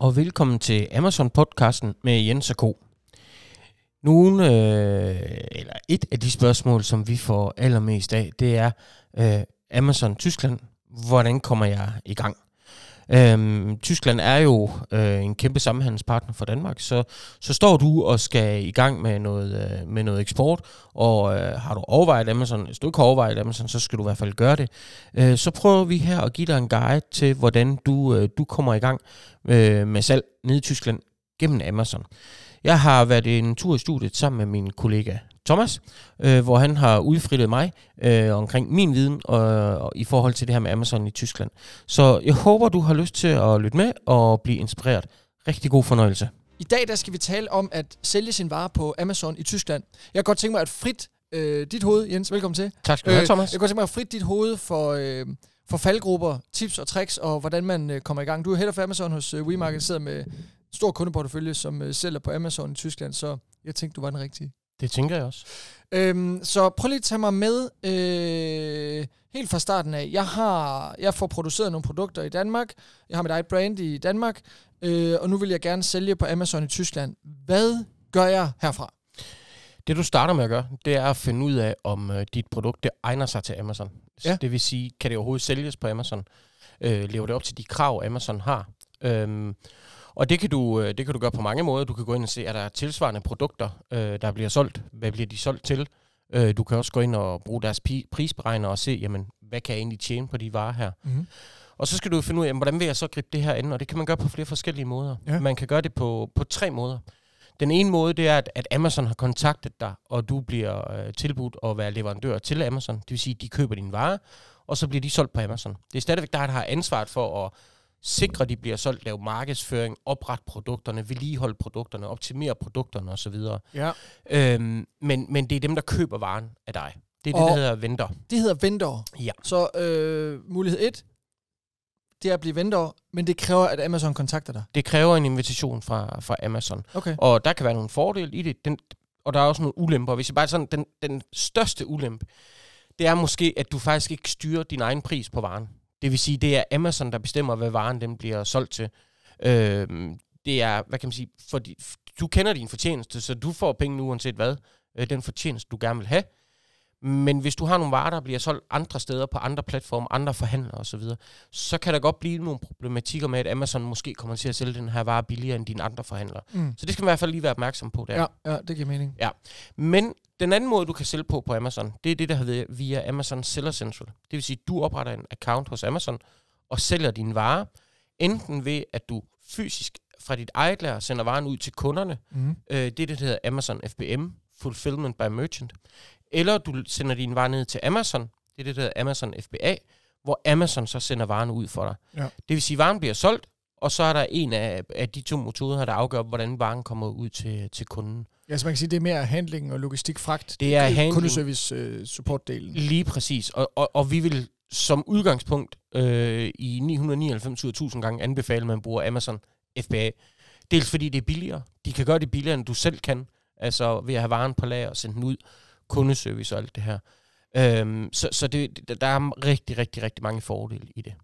og velkommen til Amazon-podcasten med Jens og Co. Nogle, øh, eller et af de spørgsmål, som vi får allermest af, det er øh, Amazon Tyskland. Hvordan kommer jeg i gang? Øhm, Tyskland er jo øh, en kæmpe sammenhandelspartner for Danmark, så, så står du og skal i gang med noget, øh, med noget eksport, og øh, har du overvejet Amazon, hvis du ikke har overvejet Amazon, så skal du i hvert fald gøre det. Øh, så prøver vi her at give dig en guide til, hvordan du, øh, du kommer i gang øh, med salg nede i Tyskland gennem Amazon. Jeg har været en tur i studiet sammen med min kollega Thomas, øh, hvor han har udfrittet mig øh, omkring min viden og, og i forhold til det her med Amazon i Tyskland. Så jeg håber, du har lyst til at lytte med og blive inspireret. Rigtig god fornøjelse. I dag der skal vi tale om at sælge sin vare på Amazon i Tyskland. Jeg kan godt tænke mig at frit øh, dit hoved, Jens, velkommen til. Tak skal du have, Øh, Thomas. Jeg kan godt tænke mig at frit dit hoved for, øh, for faldgrupper, tips og tricks, og hvordan man øh, kommer i gang. Du er head of Amazon hos øh, WeMarket, sidder med stor kundeportefølje, som øh, sælger på Amazon i Tyskland, så jeg tænkte, du var den rigtige. Det tænker jeg også. Øhm, så prøv lige at tage mig med øh, helt fra starten af. Jeg har jeg får produceret nogle produkter i Danmark. Jeg har mit eget brand i Danmark. Øh, og nu vil jeg gerne sælge på Amazon i Tyskland. Hvad gør jeg herfra? Det du starter med at gøre, det er at finde ud af, om øh, dit produkt det egner sig til Amazon. Ja. Det vil sige, kan det overhovedet sælges på Amazon? Øh, lever det op til de krav, Amazon har? Øhm, og det kan, du, øh, det kan du gøre på mange måder. Du kan gå ind og se, er der tilsvarende produkter, øh, der bliver solgt? Hvad bliver de solgt til? Øh, du kan også gå ind og bruge deres prisberegner og se, jamen, hvad kan jeg egentlig tjene på de varer her? Mm-hmm. Og så skal du finde ud af, jamen, hvordan vil jeg så gribe det her an? Og det kan man gøre på flere forskellige måder. Ja. Man kan gøre det på, på tre måder. Den ene måde, det er, at, at Amazon har kontaktet dig, og du bliver øh, tilbudt at være leverandør til Amazon. Det vil sige, at de køber dine varer, og så bliver de solgt på Amazon. Det er stadigvæk dig, der har ansvaret for at sikre, de bliver solgt, lave markedsføring, oprette produkterne, vedligeholde produkterne, optimere produkterne osv. Ja. Øhm, men, men det er dem, der køber varen af dig. Det er det, Og- der hedder vendor. Det hedder vendor. Ja. Så øh, mulighed 1, det er at blive vendor, men det kræver, at Amazon kontakter dig. Det kræver en invitation fra, fra Amazon. Okay. Og der kan være nogle fordele i det, den, og der er også nogle ulemper. Hvis jeg bare sådan, den, den største ulempe, det er måske, at du faktisk ikke styrer din egen pris på varen. Det vil sige, det er Amazon, der bestemmer, hvad varen den bliver solgt til. Øhm, det er, hvad kan man sige, fordi du kender din fortjeneste, så du får penge uanset hvad, øh, den fortjeneste, du gerne vil have. Men hvis du har nogle varer, der bliver solgt andre steder på andre platforme, andre forhandlere osv., så kan der godt blive nogle problematikker med, at Amazon måske kommer til at sælge den her vare billigere end dine andre forhandlere. Mm. Så det skal man i hvert fald lige være opmærksom på der. Ja, ja, det giver mening. Men den anden måde, du kan sælge på på Amazon, det er det, der hedder via Amazon Seller Central. Det vil sige, at du opretter en account hos Amazon og sælger dine varer, enten ved, at du fysisk fra dit eget lager sender varen ud til kunderne. Mm. Øh, det er det, der hedder Amazon FBM, Fulfillment by Merchant. Eller du sender dine varer ned til Amazon. Det er det, der hedder Amazon FBA, hvor Amazon så sender varen ud for dig. Ja. Det vil sige, at varen bliver solgt, og så er der en af, af de to metoder, der afgør, hvordan varen kommer ud til, til kunden. Ja, så man kan sige, det er mere handling og logistik, fragt. Det er handling. Kundeservice øh, support-delen. Lige præcis. Og, og, og vi vil som udgangspunkt øh, i 999 ud af 1000 gange anbefale, at man bruger Amazon FBA. Dels fordi det er billigere. De kan gøre det billigere, end du selv kan. Altså ved at have varen på lager og sende den ud. Kundeservice og alt det her. Øhm, så så det, der er rigtig, rigtig, rigtig mange fordele i det.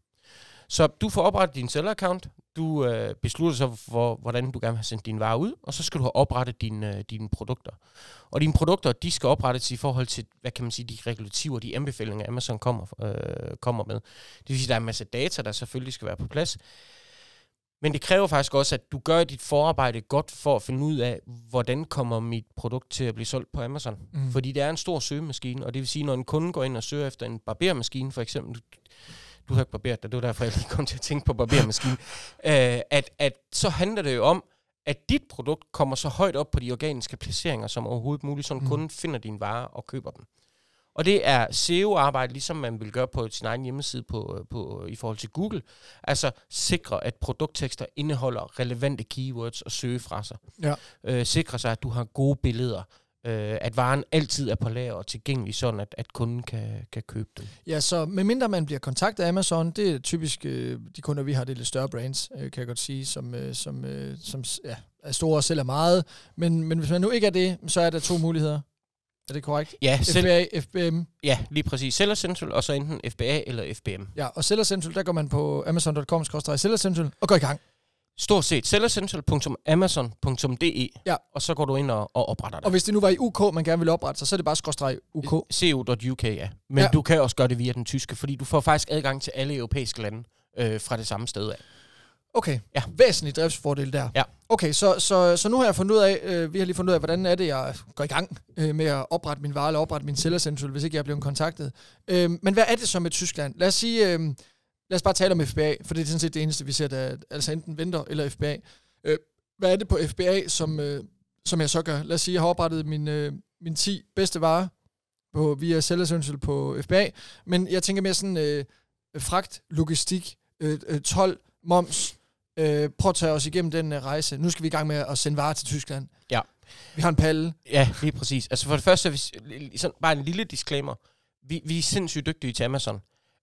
Så du får oprettet din seller-account. Du øh, beslutter så for, hvordan du gerne vil have sendt dine varer ud, og så skal du have oprettet dine, øh, dine produkter. Og dine produkter, de skal oprettes i forhold til, hvad kan man sige, de regulativer, de anbefalinger, Amazon kommer, øh, kommer med. Det vil sige, at der er en masse data, der selvfølgelig skal være på plads. Men det kræver faktisk også, at du gør dit forarbejde godt for at finde ud af, hvordan kommer mit produkt til at blive solgt på Amazon. Mm. Fordi det er en stor søgemaskine, og det vil sige, når en kunde går ind og søger efter en barbermaskine, for eksempel, du, har ikke barberet dig, det var derfor, jeg lige kom til at tænke på barbermaskine, øh, at, at så handler det jo om, at dit produkt kommer så højt op på de organiske placeringer som overhovedet muligt, så Mm. mm. kunde finder dine varer og køber dem. Og det er SEO-arbejde, ligesom man vil gøre på sin egen hjemmeside på, på, i forhold til Google. Altså sikre, at produkttekster indeholder relevante keywords og søgefraser. Ja. Øh, sikre sig, at du har gode billeder. Øh, at varen altid er på lager og tilgængelig, sådan at, at kunden kan, kan købe den. Ja, så medmindre man bliver kontaktet af Amazon, det er typisk øh, de kunder, vi har, det er lidt større brands, øh, kan jeg godt sige, som, øh, som, øh, som ja, er store og sælger meget. Men, men hvis man nu ikke er det, så er der to muligheder. Er det korrekt? Ja, selv, FBA, FBM. ja lige præcis. Seller Central, og så enten FBA eller FBM. Ja, og Seller Central, der går man på amazon.com Seller Central og går i gang. Stort set sellessential.amazon.de, Ja. og så går du ind og, og opretter det. Og hvis det nu var i UK, man gerne ville oprette sig, så er det bare skråstreg UK. co.uk, ja. Men Ja. du kan også gøre det via den tyske, fordi du får faktisk adgang til alle europæiske lande øh, fra det samme sted af. Okay, Ja. væsentlig driftsfordel der. Ja. Okay, så, så, så nu har jeg fundet ud af, øh, vi har lige fundet ud af, hvordan er det, jeg går i gang øh, med at oprette min vare, eller oprette min Seller Central, hvis ikke jeg er blevet kontaktet. Øh, men hvad er det så med Tyskland? Lad os sige, øh, lad os bare tale om FBA, for det er sådan set det eneste, vi ser, der altså enten venter eller FBA. Øh, hvad er det på FBA, som, øh, som jeg så gør? Lad os sige, jeg har oprettet min, øh, min 10 bedste varer på, via Seller Central på FBA, men jeg tænker mere sådan øh, fragt, logistik, øh, øh, 12, moms, Øh, prøv at tage os igennem den uh, rejse. Nu skal vi i gang med at sende varer til Tyskland. Ja. Vi har en palle. Ja, lige præcis. Altså for det første, hvis, sådan, bare en lille disclaimer. Vi, vi er sindssygt dygtige til Amazon.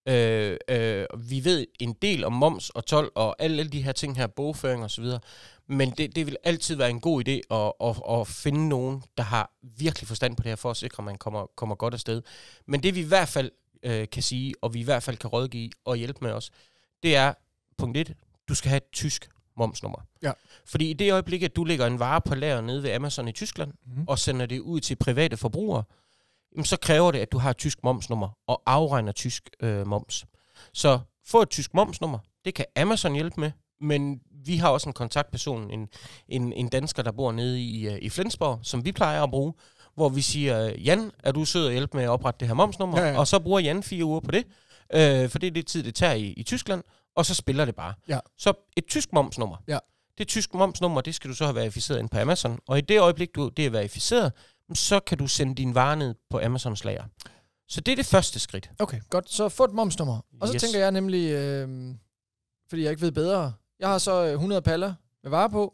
Øh, øh, vi ved en del om moms og tolv og alle, de her ting her, bogføring og så videre. Men det, det vil altid være en god idé at, at, at finde nogen, der har virkelig forstand på det her, for at sikre, at man kommer, kommer godt afsted. Men det vi i hvert fald øh, kan sige, og vi i hvert fald kan rådgive og hjælpe med os, det er, punkt 1, du skal have et tysk momsnummer. Ja. Fordi i det øjeblik, at du lægger en vare på lager nede ved Amazon i Tyskland, Mhm. og sender det ud til private forbrugere, jamen så kræver det, at du har et tysk momsnummer og afregner tysk øh, moms. Så få et tysk momsnummer, det kan Amazon hjælpe med, men vi har også en kontaktperson, en, en, en dansker, der bor nede i, øh, i Flensborg, som vi plejer at bruge, hvor vi siger, Jan, er du sød at hjælpe med at oprette det her momsnummer? Ja, ja. Og så bruger Jan fire uger på det, øh, for det er det tid, det tager i, i Tyskland, og så spiller det bare. Ja. Så et tysk momsnummer. Ja. Det tysk momsnummer, det skal du så have verificeret ind på Amazon. Og i det øjeblik, du det er verificeret, så kan du sende din vare ned på Amazons lager. Så det er det første skridt. Okay, godt. Så få et momsnummer. Og så Yes. tænker jeg nemlig, øh, fordi jeg ikke ved bedre, jeg har så øh, 100 paller med varer på.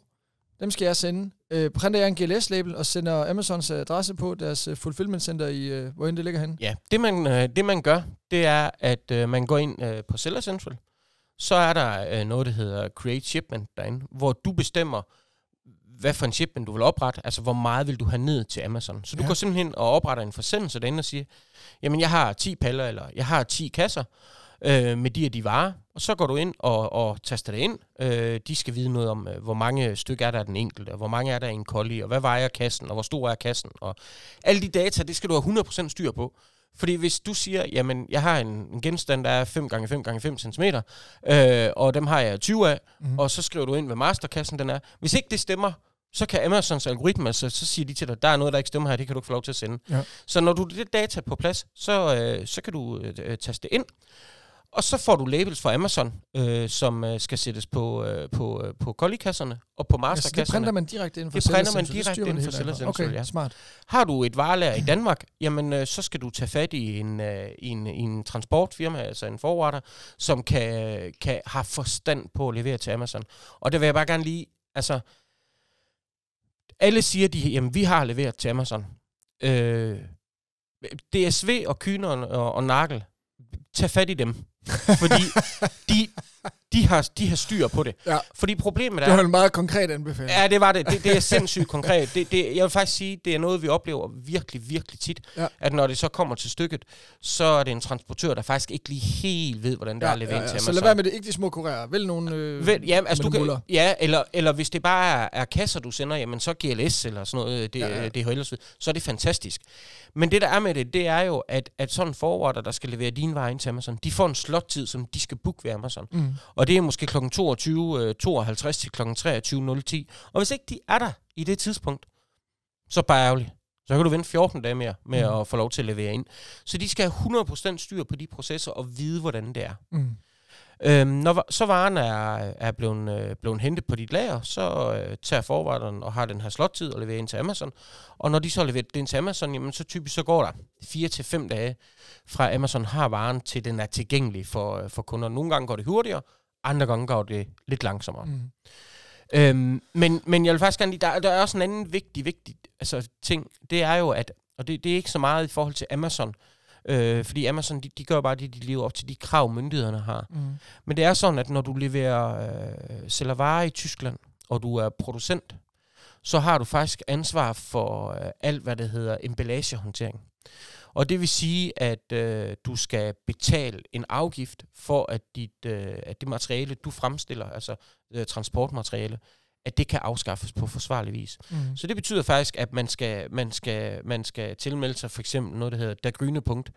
Dem skal jeg sende. Øh, printer jeg en GLS-label og sender Amazons adresse på deres øh, fulfillment center i, øh, hvor end det ligger henne. Ja, det man, øh, det man gør, det er, at øh, man går ind øh, på Seller Central. Så er der øh, noget, der hedder Create Shipment derinde, hvor du bestemmer, hvad for en shipment du vil oprette, altså hvor meget vil du have ned til Amazon. Så du Ja. går simpelthen og opretter en forsendelse derinde og siger, jamen jeg har 10 paller, eller jeg har 10 kasser øh, med de og de varer, og så går du ind og, og taster det ind. Øh, de skal vide noget om, øh, hvor mange stykker er der den enkelte, og hvor mange er der i en kolli, og hvad vejer kassen, og hvor stor er kassen, og alle de data, det skal du have 100% styr på. Fordi hvis du siger, jamen jeg har en, en genstand, der er 5 gange 5 gange 5 cm, øh, og dem har jeg 20 af, mm. og så skriver du ind, hvad masterkassen den er. Hvis ikke det stemmer, så kan Amazons algoritmer, så, så siger de til dig, der er noget, der ikke stemmer her, det kan du ikke få lov til at sende. Ja. Så når du det data på plads, så, øh, så kan du øh, øh, taste det ind, og så får du labels fra Amazon, øh, som øh, skal sættes på, øh, på, øh, på kollikasserne og på Ja, så det masterkasserne. printer man direkte inden for Det printer man direkte inden for. Central, Okay, ja. smart. Har du et varelager i Danmark, jamen øh, så skal du tage fat i en, øh, i en, i en transportfirma, altså en forwarder, som kan, kan have forstand på at levere til Amazon. Og det vil jeg bare gerne lige, altså, alle siger, de, jamen vi har leveret til Amazon. Øh, DSV og Kyner og, og Nakkel, tag fat i dem. Fordi de, de, har, de har styr på det. Ja. Fordi problemet Det var er... en meget konkret anbefaling. Ja, det var det. Det, det er sindssygt konkret. Det, det, jeg vil faktisk sige, det er noget, vi oplever virkelig, virkelig tit. Ja. At når det så kommer til stykket, så er det en transportør, der faktisk ikke lige helt ved, hvordan det er at levere ind til Så Amazon. lad være med det. Ikke de små kurierer. Vel nogle øh, Vel, ja, altså du muller. kan, ja eller, eller hvis det bare er, er kasser, du sender, jamen så GLS eller sådan noget, det, Ja, ja, ja. ja. ved, så er det fantastisk. Men det, der er med det, det er jo, at, at sådan en forwarder, der skal levere din vare ind til Amazon, de får en slottid, som de skal booke ved Amazon. Mm. Og det er måske kl. 22.52 til kl. 23.010. Og hvis ikke de er der i det tidspunkt, så bare ærgerligt. Så kan du vente 14 dage mere med mm. at få lov til at levere ind. Så de skal have 100% styr på de processer og vide, hvordan det er. Mm. Øhm, når så varen er, er blevet, øh, blevet hentet på dit lager, så øh, tager forvarteren og har den her slottid og leverer ind til Amazon. Og når de så leverer det ind til Amazon, jamen, så typisk så går der 4 til fem dage fra Amazon har varen til den er tilgængelig for, øh, for kunder. Nogle gange går det hurtigere, andre gange går det lidt langsommere. Mm. Mm. Øhm, men, men jeg vil faktisk gerne lige, der, der er også en anden vigtig, vigtig altså, ting, det er jo, at, og det, det er ikke så meget i forhold til Amazon, øh, fordi Amazon, de, de gør bare det, de lever op til de krav, myndighederne har. Mm. Men det er sådan, at når du leverer, øh, sælger varer i Tyskland, og du er producent, så har du faktisk ansvar for øh, alt, hvad det hedder emballagehåndtering. Og det vil sige, at øh, du skal betale en afgift for, at, dit, øh, at det materiale, du fremstiller, altså øh, transportmateriale, at det kan afskaffes på forsvarlig vis. Mm. Så det betyder faktisk, at man skal, man skal, man skal tilmelde sig for eksempel noget, der hedder der grønne punkt,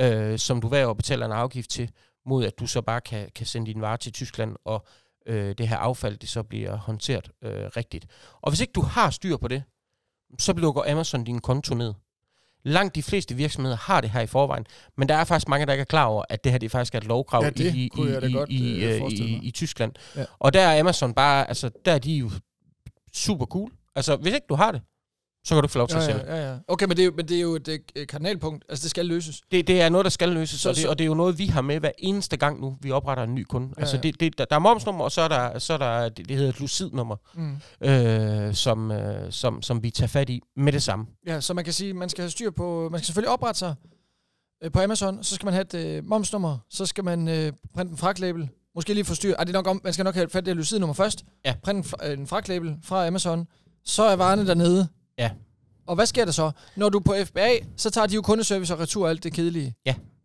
øh, som du hver år betaler en afgift til, mod at du så bare kan, kan sende din varer til Tyskland, og øh, det her affald, det så bliver håndteret øh, rigtigt. Og hvis ikke du har styr på det, så lukker Amazon din konto ned. Langt de fleste virksomheder har det her i forvejen, men der er faktisk mange, der ikke er klar over, at det her det faktisk er et lovkrav Ja, i, i, godt, i, øh, i, mig. i Tyskland. Ja. Og der er Amazon bare, altså der er de jo super cool. Altså hvis ikke du har det, så kan du ikke få lov til Ja, at sælge. ja, ja. Okay, men det, er, jo- men det er jo et øh, kardinalpunkt. Altså, det skal løses. Det, det er noget, der skal løses, Så- og, det, og det er jo noget, vi har med hver eneste gang nu, vi opretter en ny kunde. Ja, altså det, det, der, der er momsnummer, og så er der, så er der det, det hedder et lucidnummer, Mm. øh, som, øh, som, som vi tager fat i med det samme. Ja, så man kan sige, man skal have styr på, man skal selvfølgelig oprette sig øh, på Amazon, så skal man have et øh, momsnummer, så skal man øh, printe en fragtlabel, måske lige få styr, ej, det er nok om, man skal nok have fat i det lucidnummer først, Ja. printe en, en fragtlabel fra Amazon, så er varerne dernede. Ja. Og hvad sker der så? Når du er på FBA, så tager de jo kundeservice og retur og alt det kedelige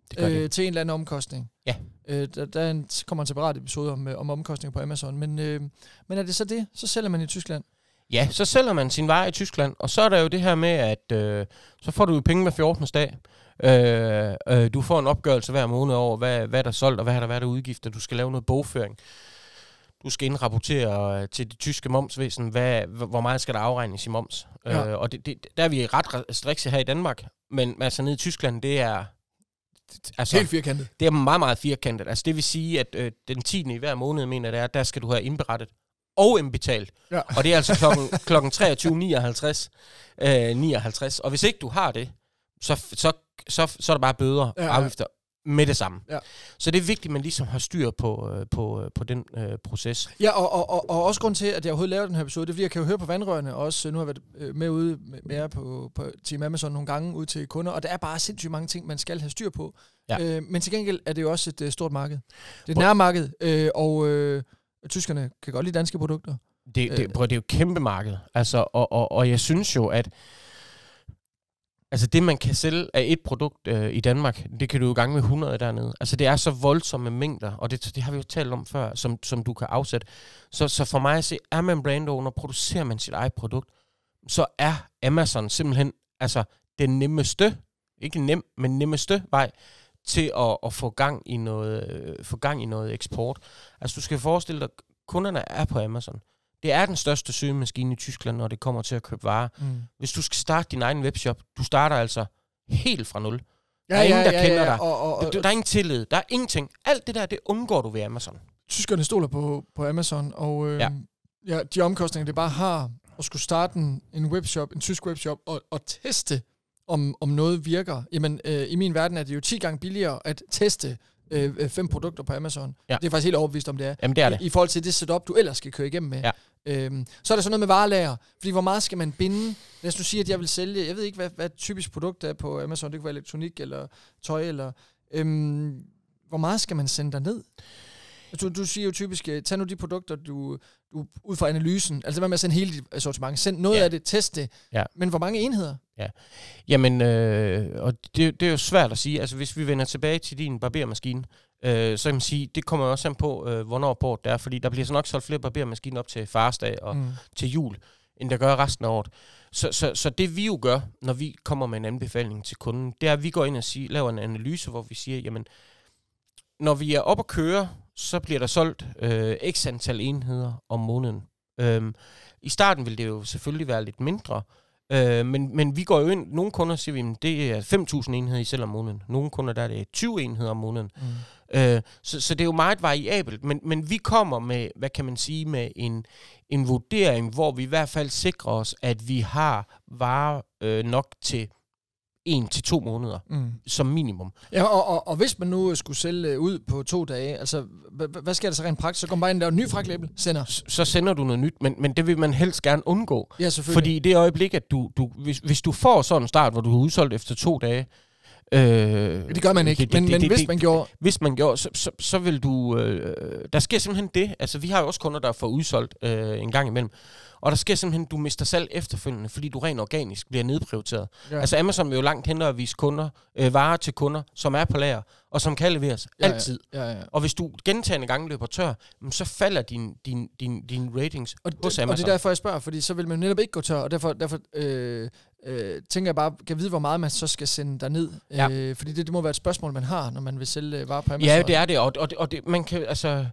Det gør øh, øh, til en eller anden omkostning. Ja. Øh, der, der er en, kommer en separat episode om, øh, om omkostninger på Amazon, men, øh, men er det så det? Så sælger man i Tyskland. Ja, så sælger man sin vare i Tyskland, og så er der jo det her med, at øh, så får du jo penge med 14. dag. Øh, øh, du får en opgørelse hver måned over, hvad, hvad der er solgt, og hvad der været af udgifter. Du skal lave noget bogføring. Du skal indrapportere øh, til det tyske momsvæsen, hvad, hvor meget skal der afregnes i moms. Ja. Øh, og det, det, der er vi ret strikse her i Danmark, men altså nede i Tyskland, det er... Altså, Helt firkantet. det er meget, meget firkantet. Altså det vil sige, at øh, den 10. i hver måned, mener det er, der skal du have indberettet og indbetalt. Ja. Og det er altså klokken, klokken 23.59. Øh, 59. Og hvis ikke du har det, så, så, så, så er der bare bøder Ja, og ja. afgifter med det samme. Ja. Så det er vigtigt, at man ligesom har styr på, øh, på, øh, på den øh, proces. Ja, og, og, og, og også grund til, at jeg overhovedet laver den her episode, det er, fordi jeg kan jo høre på vandrørene, og også øh, nu har jeg været øh, med ude med, med jer på, på Team Amazon nogle gange ud til kunder, og der er bare sindssygt mange ting, man skal have styr på. Ja. Øh, men til gengæld er det jo også et øh, stort marked. Det er et nærmarked, øh, og øh, tyskerne kan godt lide danske produkter. Det, Øh. det, prøv, det er jo et kæmpe marked. Altså, og, og, og jeg synes jo, at altså det, man kan sælge af et produkt øh, i Danmark, det kan du jo gange med 100 dernede. Altså det er så voldsomme mængder, og det, det har vi jo talt om før, som, som du kan afsætte. Så, så for mig at se, er man brand owner, producerer man sit eget produkt, så er Amazon simpelthen altså den nemmeste, ikke nem, men nemmeste vej til at, at få, gang i noget, øh, få gang i noget eksport. Altså du skal forestille dig, kunderne er på Amazon. Det er den største søgemaskine i Tyskland, når det kommer til at købe varer. Mm. Hvis du skal starte din egen webshop, du starter altså helt fra nul. Der er ingen, der kender dig. Og, og, og, Der, er ingen tillid. Der er ingenting. Alt det der, det undgår du ved Amazon. tyskerne stoler på, på Amazon, og øh, ja. Ja. Ja, de omkostninger, det bare har at skulle starte en, en webshop, en tysk webshop, og, og teste, om, om noget virker. Jamen, øh, i min verden er det jo 10 gange billigere at teste øh, øh, fem produkter på Amazon. Ja. Det er faktisk helt overbevist om, det er. Jamen, det er det. I, I forhold til det setup, du ellers skal køre igennem med. Ja. Øhm, så er der sådan noget med varelager. Fordi hvor meget skal man binde? Lad os nu sige, at jeg vil sælge, jeg ved ikke, hvad, hvad typisk produkt er på Amazon. Det kunne være elektronik eller tøj. Eller, øhm, hvor meget skal man sende der ned? Du, du siger jo typisk, øh, tag nu de produkter, du, du ud fra analysen, altså hvad med at sende hele dit assortiment, send noget Ja. af det, test det, Ja. men hvor mange enheder? Jamen, øh, og det, det er jo svært at sige. Altså, hvis vi vender tilbage til din barbermaskine, øh, så kan man sige, det kommer også an på, øh, hvornår på det er, fordi der bliver så nok solgt flere barbermaskiner op til farsdag og Mm. til jul, end der gør resten af året. Så, så, så det vi jo gør, når vi kommer med en anbefaling til kunden, det er, at vi går ind og siger, laver en analyse, hvor vi siger, jamen, når vi er oppe at køre, så bliver der solgt øh, x antal enheder om måneden. Øhm, I starten vil det jo selvfølgelig være lidt mindre, øh, men, men vi går jo ind, nogle kunder siger vi, at det er 5.000 enheder i selv om måneden. Nogle kunder, der er det 20 enheder om måneden. Mm. Øh, så, så det er jo meget variabelt, men, men vi kommer med, hvad kan man sige, med en, en vurdering, hvor vi i hvert fald sikrer os, at vi har varer øh, nok til en til to måneder Mm. som minimum. Ja, og, og, og hvis man nu skulle sælge øh, ud på to dage, altså, hvad, sker der så rent praktisk? Så går man bare ind og laver en ny fragtlabel, sender. S- Så sender du noget nyt, men, men det vil man helst gerne undgå. Ja, selvfølgelig. Fordi i det øjeblik, at du, du hvis, hvis du får sådan en start, hvor du er udsolgt efter to dage, Øh, Det gør man ikke, det- det- men, det- men det- hvis det- man gjorde... hvis man gjorde, så, så, så vil du... Øh, der sker simpelthen det. Altså, vi har jo også kunder, der får udsolgt øh, en gang imellem. Og der sker simpelthen, at du mister salg efterfølgende, fordi du rent organisk bliver nedprioriteret. Ja. Ja. Altså Amazon vil jo langt hen og vise kunder, øh, varer til kunder, som er på lager, og som kan leveres Ja, ja. altid. Ja, ja. Og hvis du gentagende gange løber tør, så falder din, din, din, din ratings Og, hos det, og Amazon. det er derfor, jeg spørger, fordi så vil man netop ikke gå tør, og derfor, derfor øh, øh, tænker jeg bare, kan vide, hvor meget man så skal sende derned. Ja. Øh, fordi det, det må være et spørgsmål, man har, når man vil sælge øh, varer på Amazon. Ja, det er det, og, og, det, og det, man kan, altså,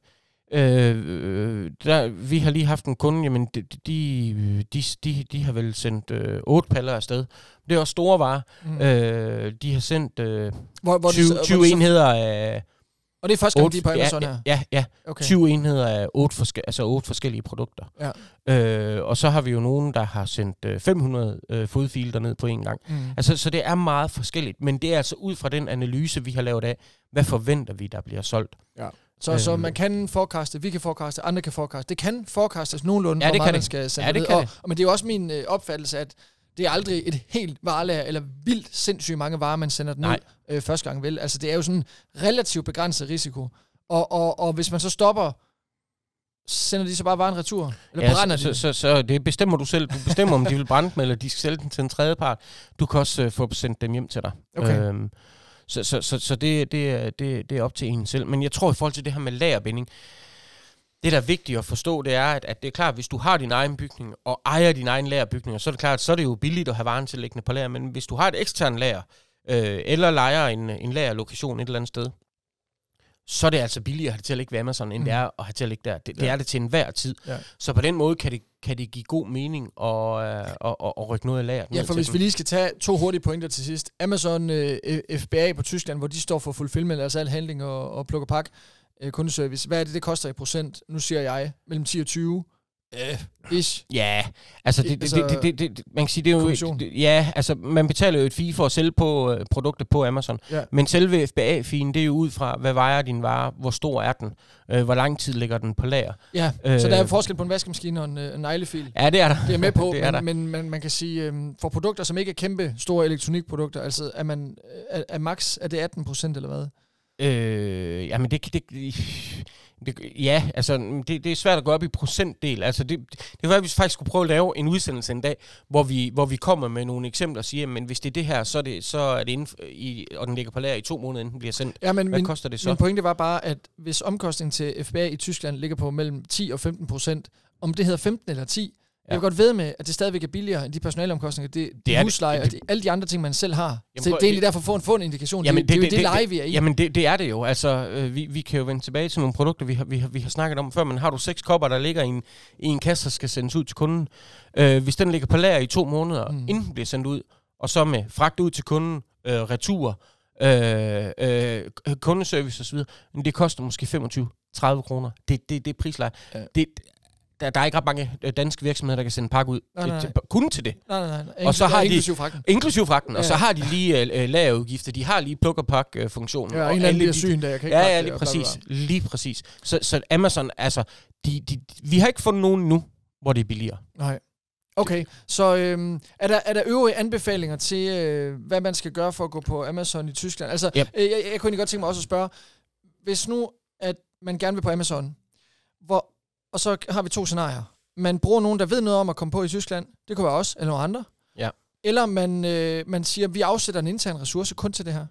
øh, øh, der, vi har lige haft en kunde, jamen, de, de, de, de, de har vel sendt øh, otte paller afsted. Det er også store varer. Mm. Øh, de har sendt øh, hvor, hvor 20, det, så- hvor 20 det så- enheder af... Og det er første gang, de otte- er på Amazon ja, her? Ja, ja, Okay. 20 enheder af otte, forske, altså otte forskellige produkter. Ja. Øh, og så har vi jo nogen, der har sendt øh, 500 øh, fodfiler ned på en gang. Mm. Altså, så det er meget forskelligt, men det er altså ud fra den analyse, vi har lavet af, hvad forventer vi, der bliver solgt. Så, så Øhm. man kan forecaste, vi kan forecaste, andre kan forecaste. Det kan forecastes nogenlunde, Ja, hvor det meget kan man det. skal sende Ja, det ned. kan og, det. og, men det er jo også min øh, opfattelse, at det er aldrig et helt varelager, eller vildt sindssygt mange varer, man sender ned Nej. øh, første gang vel. Altså det er jo sådan relativt begrænset risiko. Og, og, og hvis man så stopper, sender de så bare varen retur? Eller Ja, brænder så, de? så, så, så det bestemmer du selv. Du bestemmer, om de vil brænde dem, eller de skal sælge den til en tredje part. Du kan også øh, få sendt dem hjem til dig. Okay. Øhm, så så, så, så det, det, er- det, det er op til en selv. Men jeg tror i forhold til det her med lagerbinding, det der er vigtigt at forstå, det er, at, at det er klart, hvis du har din egen bygning og ejer din egen lagerbygning, så er det klart, så er det jo billigt at have varen til liggende på lager. Men hvis du har et ekstern lager, øh, eller lejer en, en lagerlokation et eller andet sted, så er det altså billigere at have det til at ligge ved Amazon, end Mm. det er at have til at ligge der. Det, det Ja. er det til enhver tid. Ja. Så på den måde kan det, kan det give god mening at, øh, at, at, at rykke noget af lageret Ja, for hvis dem. vi lige skal tage to hurtige pointer til sidst. Amazon øh, FBA på Tyskland, hvor de står for fulfillment, altså al handling og, og pluk og pak, øh, kundeservice. Hvad er det, det koster i procent? Nu siger jeg, mellem 10 og 20. Øh, ish. Ja, altså det, det, Altså, det, det, det, det, man kan sige, det er jo... Det, ja, altså man betaler jo et fee for at sælge på øh, produkter på Amazon. Ja. Men selve FBA-fien, det er jo ud fra, hvad vejer din vare, hvor stor er den, øh, hvor lang tid ligger den på lager. Ja, øh, så der er Øh. forskel på en vaskemaskine og en, øh, en neglefil. Ja, det er der. Det er med på, det er der. men, men, men man kan sige, øhm, for produkter, som ikke er kæmpe store elektronikprodukter, altså er man er, er max, er det 18 procent eller hvad? Øh, jamen det, det, det, ja, altså det, det er svært at gå op i procentdel. Altså det, det var, at vi faktisk skulle prøve at lave en udsendelse en dag, hvor vi, hvor vi kommer med nogle eksempler og siger, men hvis det er det her, så er det, så er det inden, i, og den ligger på lager i to måneder, inden den bliver sendt. Ja, men Hvad min, koster det så? min pointe var bare, at hvis omkostningen til FBA i Tyskland ligger på mellem 10 og 15 procent, om det hedder 15 eller 10, jeg vil Ja. godt ved med, at det stadigvæk er billigere end de personaleomkostninger, det, Det det er er det. husleje og de, alle de andre ting, man selv har. Jamen, så det, det er egentlig derfor at få en, få en indikation. Jamen, det, det, det, det- er jo det, det- leje, vi er i. Jamen det, det er det jo. Altså, øh, vi, vi kan jo vende tilbage til nogle produkter, vi har, vi har, vi har snakket om før, men har du seks kopper, der ligger i en, i en kasse, der skal sendes ud til kunden, øh, hvis den ligger på lager i to måneder, Mm. inden den bliver sendt ud, og så med fragt ud til kunden, øh, retur, øh, øh, kundeservice osv., men det koster måske 25-30 kroner. Det, det, det er prisleje. Ja. Det, der, der er ikke ret mange øh, danske virksomheder, der kan sende pakke ud Nej, nej, til, til, kun til det. Nej, nej, nej. Og så har de- inklusiv fragten. Inklusiv fragten, ja. og så har de lige øh, øh, lagerudgifter, de har lige pluk og pak øh, funktionen. Ja, og en eller anden bliver syg dag, jeg kan ikke Ja, ja, lige præcis. Lige præcis. Så, så Amazon, altså, de, de, vi har ikke fundet nogen nu, hvor det er billigere. Nej. Okay, så øhm, er, der, er der øvrige anbefalinger til, øh, hvad man skal gøre for at gå på Amazon i Tyskland? Altså, Yep. øh, jeg, jeg kunne godt tænke mig også at spørge, hvis nu, at man gerne vil på Amazon, hvor, og så har vi to scenarier. Man bruger nogen, der ved noget om at komme på i Tyskland, det kunne være os eller nogle andre. Ja. Eller man, øh, man siger, vi afsætter en intern ressource kun til det her.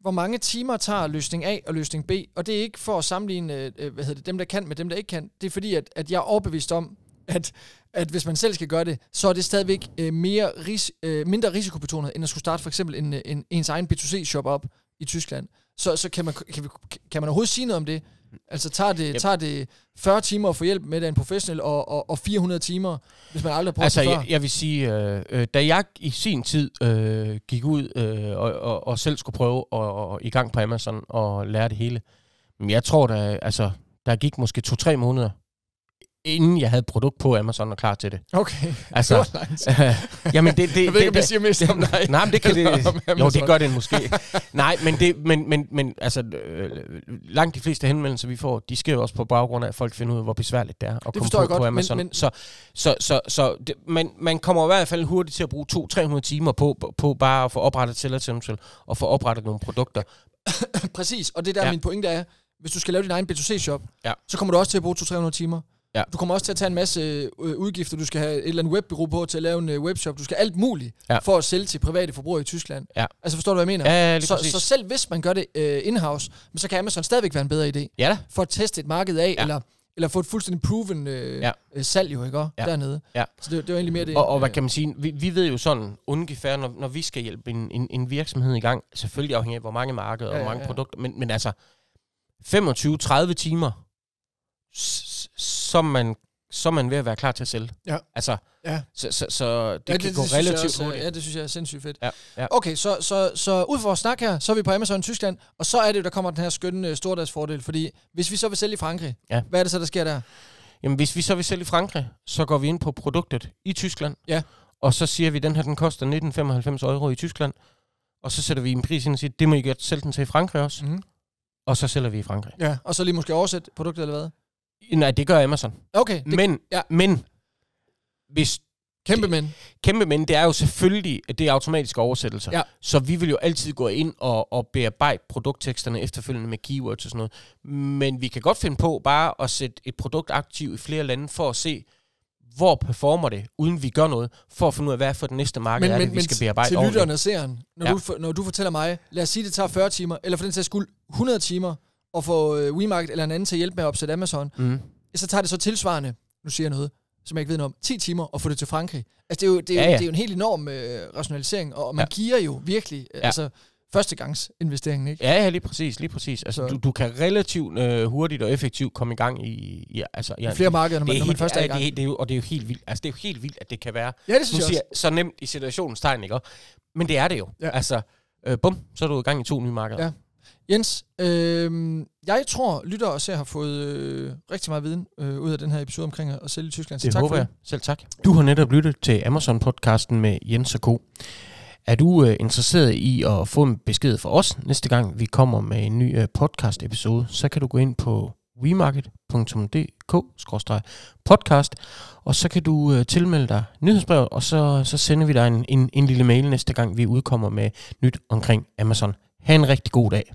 Hvor mange timer tager løsning A og løsning B? Og det er ikke for at sammenligne øh, hvad hedder det, dem, der kan med dem, der ikke kan. Det er fordi, at, at jeg er overbevist om, at, at hvis man selv skal gøre det, så er det stadigvæk øh, mere ris- øh, mindre risikobetonet, end at skulle starte for eksempel en, en, ens egen B2C-shop op i Tyskland. Så, så kan, man, kan, vi, kan man overhovedet sige noget om det? Altså tager det, Yep. tager det 40 timer at få hjælp med af en professionel, og, og, og 400 timer, hvis man aldrig har prøvet Altså, det før? jeg, jeg vil sige, øh, øh, da jeg i sin tid øh, gik ud øh, og, og, og selv skulle prøve at og i gang på Amazon og lære det hele, men jeg tror, der, altså, der gik måske to-tre måneder, inden jeg havde produkt på Amazon og klar til det. Okay, Altså, det var tid. jamen det, det, Jeg ved ikke, om det, det siger mest om dig. Nej, men det kan det. Jo, det gør det måske. Nej, men, det, men, men, men altså, øh, langt de fleste henvendelser, vi får, de sker jo også på baggrund af, at folk finder ud af, hvor besværligt det er at komme forstår på, jeg godt, på men- Amazon. men- så så, så, så det, man, man kommer i hvert fald hurtigt til at bruge 200-300 timer på, på, på bare at få oprettet sælgertempel og få oprettet nogle produkter. Præcis, og det der ja. min pointe er, hvis du skal lave din egen B2C-shop, Ja. så kommer du også til at bruge 200-300 timer. Ja. Du kommer også til at tage en masse øh, udgifter. Du skal have et eller andet webbureau på til at lave en øh, webshop. Du skal alt muligt Ja. for at sælge til private forbrugere i Tyskland. Ja. Altså forstår du, hvad jeg mener? Ja, lige så, præcis. så selv hvis man gør det øh, in-house, så kan Amazon stadigvæk være en bedre idé. Ja da. For at teste et marked af, Ja. eller, eller få et fuldstændig proven øh, Ja. ja. salg jo, ikke? Ja. Ja. Dernede. Ja. Så det, det var egentlig mere det. Og, og hvad kan man sige, vi, vi ved jo sådan ungefær, når, når vi skal hjælpe en, en, en virksomhed i gang, selvfølgelig afhængig af, hvor mange markeder og Ja, hvor ja, mange ja. produkter, men, men altså 25-30 timer, så er man, så er man ved at være klar til at sælge. Ja. Altså, Ja. så, så, så det ja, kan gå synes jeg relativt også, hurtigt. Ja, det synes jeg er sindssygt fedt. Ja, ja. Okay, så, så, så ud fra vores snak her, så er vi på Amazon Tyskland, og så er det jo, der kommer den her skønne øh, stordagsfordel, fordi hvis vi så vil sælge i Frankrig, Ja. hvad er det så, der sker der? Jamen, hvis vi så vil sælge i Frankrig, så går vi ind på produktet i Tyskland, Ja. og så siger vi, at den her den koster 19,95 euro i Tyskland, og så sætter vi en pris ind og siger, det må I godt sælge den til i Frankrig også, Mm-hmm. og så sælger vi i Frankrig. Ja, og så lige måske oversætte produktet eller hvad? Nej, det gør Amazon. Okay, det, Men, ja. men hvis kæmpe men. kæmpe men, det er jo selvfølgelig, at det er automatiske oversættelser. Ja. Så vi vil jo altid gå ind og, og bearbejde produktteksterne efterfølgende med keywords og sådan noget. Men vi kan godt finde på bare at sætte et produkt aktivt i flere lande for at se, hvor performer det, uden vi gør noget, for at finde ud af, hvad for det næste marked Men, er men, det, vi men skal bearbejde til lytterne og seeren, når, Ja. du, når du fortæller mig, lad os sige, det tager 40 timer, eller for den sags skyld 100 timer, at få øh, WeMarket eller en anden til at hjælpe med at opsætte Amazon, Mm. så tager det så tilsvarende, nu siger jeg noget, som jeg ikke ved noget om, 10 timer at få det til Frankrig. Altså det er jo, det er, Ja, ja, ja. ja. Det er jo en helt enorm øh, rationalisering, og man Ja. ja. giver jo virkelig, øh, Ja. altså førstegangsinvesteringen, ikke? Ja, ja, lige præcis, lige præcis. Altså, Så- du, du kan relativt øh, hurtigt og effektivt komme i gang i... i altså, ja, I flere markeder, når man, det er når man helt, først er i ja, gang. det, er- det er jo, og det er jo helt vildt. Altså, det er jo helt vildt, at det kan være Ja, det synes jeg siger også. så nemt i situationens tegn, ikke? Men det er det jo. Ja. Altså, øh, bum, så er du i gang i to nye markeder. Ja. Jens, øh, jeg tror, lytter og ser har fået øh, rigtig meget viden øh, ud af den her episode omkring at sælge i Tyskland. Så Det tak håber for jeg. Selv tak. Du har netop lyttet til Amazon-podcasten med Jens og Ko. Er du øh, interesseret i at få en besked fra os næste gang, vi kommer med en ny øh, podcast-episode, så kan du gå ind på wemarket.dk-podcast, og så kan du øh, tilmelde dig nyhedsbrevet, og så, så sender vi dig en, en, en lille mail næste gang, vi udkommer med nyt omkring Amazon. Ha' en rigtig god dag.